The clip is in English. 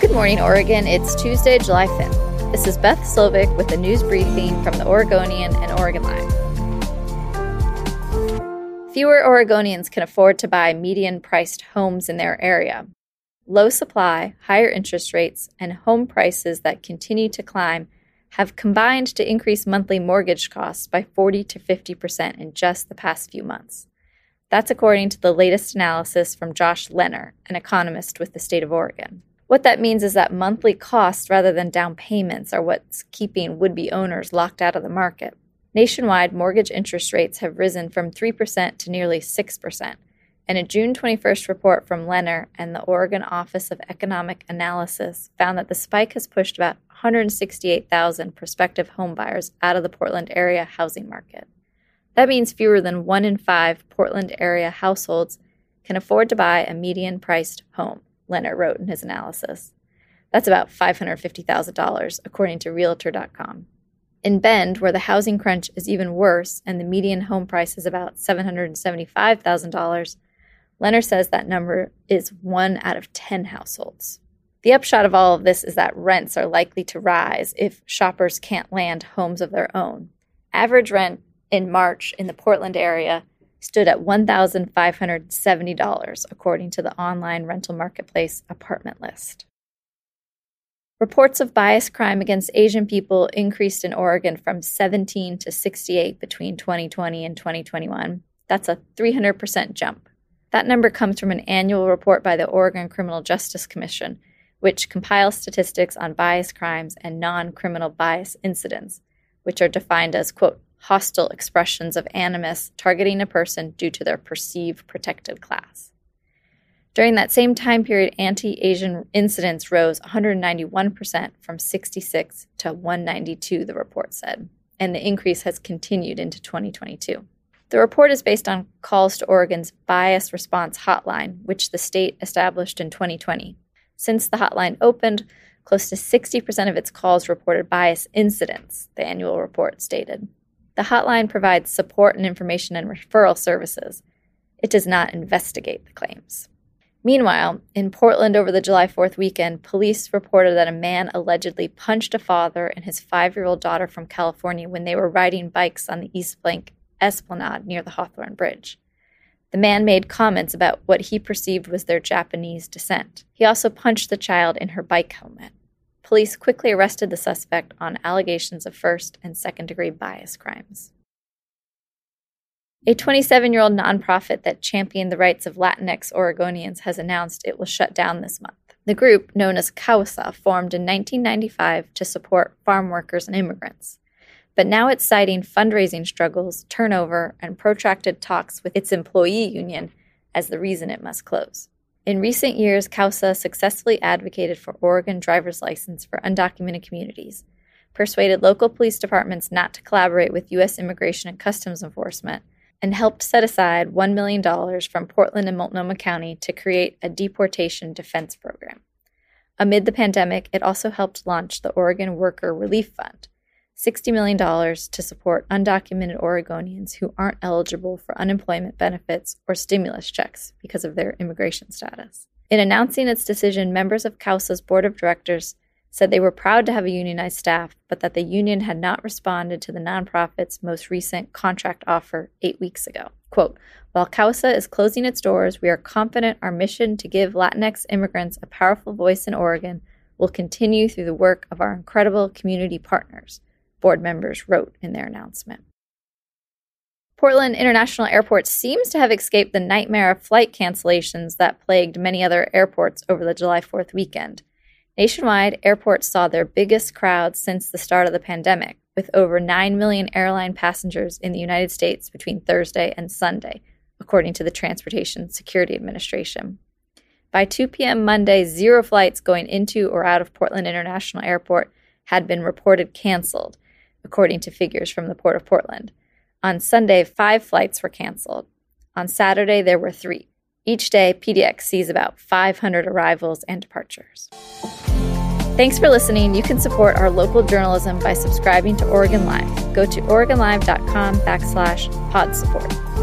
Good morning, Oregon. It's Tuesday, July 5th. This is Beth Slovic with a news briefing from the Oregonian and Oregon Live. Fewer Oregonians can afford to buy median priced homes in their area. Low supply, higher interest rates, and home prices that continue to climb have combined to increase monthly mortgage costs by 40 to 50% in just the past few months. That's according to the latest analysis from Josh Lehner, an economist with the state of Oregon. What that means is that monthly costs rather than down payments are what's keeping would be owners locked out of the market. Nationwide, mortgage interest rates have risen from 3% to nearly 6%. And a June 21st report from Lehner and the Oregon Office of Economic Analysis found that the spike has pushed about 168,000 prospective homebuyers out of the Portland area housing market. That means fewer than one in five Portland area households can afford to buy a median priced home, Lehner wrote in his analysis. That's about $550,000, according to Realtor.com. In Bend, where the housing crunch is even worse and the median home price is about $775,000, Lehner says that number is one out of 10 households. The upshot of all of this is that rents are likely to rise if shoppers can't land homes of their own. Average rent in March in the Portland area stood at $1,570, according to the online rental marketplace Apartment List. Reports of bias crime against Asian people increased in Oregon from 17 to 68 between 2020 and 2021. That's a 300% jump. That number comes from an annual report by the Oregon Criminal Justice Commission, which compiles statistics on bias crimes and non criminal bias incidents, which are defined as, quote, hostile expressions of animus targeting a person due to their perceived protected class. During that same time period, anti Asian incidents rose 191% from 66 to 192, the report said, and the increase has continued into 2022. The report is based on calls to Oregon's Bias Response Hotline, which the state established in 2020. Since the hotline opened, close to 60% of its calls reported bias incidents, the annual report stated. The hotline provides support and information and referral services. It does not investigate the claims. Meanwhile, in Portland over the July 4th weekend, police reported that a man allegedly punched a father and his five year old daughter from California when they were riding bikes on the East esplanade near the Hawthorne Bridge. The man made comments about what he perceived was their Japanese descent. He also punched the child in her bike helmet. Police quickly arrested the suspect on allegations of first and second degree bias crimes. A 27 year old nonprofit that championed the rights of Latinx Oregonians has announced it will shut down this month. The group, known as CAUSA, formed in 1995 to support farm workers and immigrants but now it's citing fundraising struggles, turnover, and protracted talks with its employee union as the reason it must close. In recent years, CAUSA successfully advocated for Oregon driver's license for undocumented communities, persuaded local police departments not to collaborate with U.S. Immigration and Customs Enforcement, and helped set aside $1 million from Portland and Multnomah County to create a deportation defense program. Amid the pandemic, it also helped launch the Oregon Worker Relief Fund, $60 million to support undocumented Oregonians who aren't eligible for unemployment benefits or stimulus checks because of their immigration status. In announcing its decision, members of CAUSA's board of directors said they were proud to have a unionized staff, but that the union had not responded to the nonprofit's most recent contract offer eight weeks ago. Quote, while CAUSA is closing its doors, we are confident our mission to give Latinx immigrants a powerful voice in Oregon will continue through the work of our incredible community partners board members wrote in their announcement. Portland International Airport seems to have escaped the nightmare of flight cancellations that plagued many other airports over the July 4th weekend. Nationwide, airports saw their biggest crowds since the start of the pandemic, with over 9 million airline passengers in the United States between Thursday and Sunday, according to the Transportation Security Administration. By 2 p.m. Monday, zero flights going into or out of Portland International Airport had been reported canceled, according to figures from the Port of Portland. On Sunday, five flights were canceled. On Saturday, there were three. Each day, PDX sees about 500 arrivals and departures. Thanks for listening. You can support our local journalism by subscribing to Oregon Live. Go to OregonLive.com backslash pod support.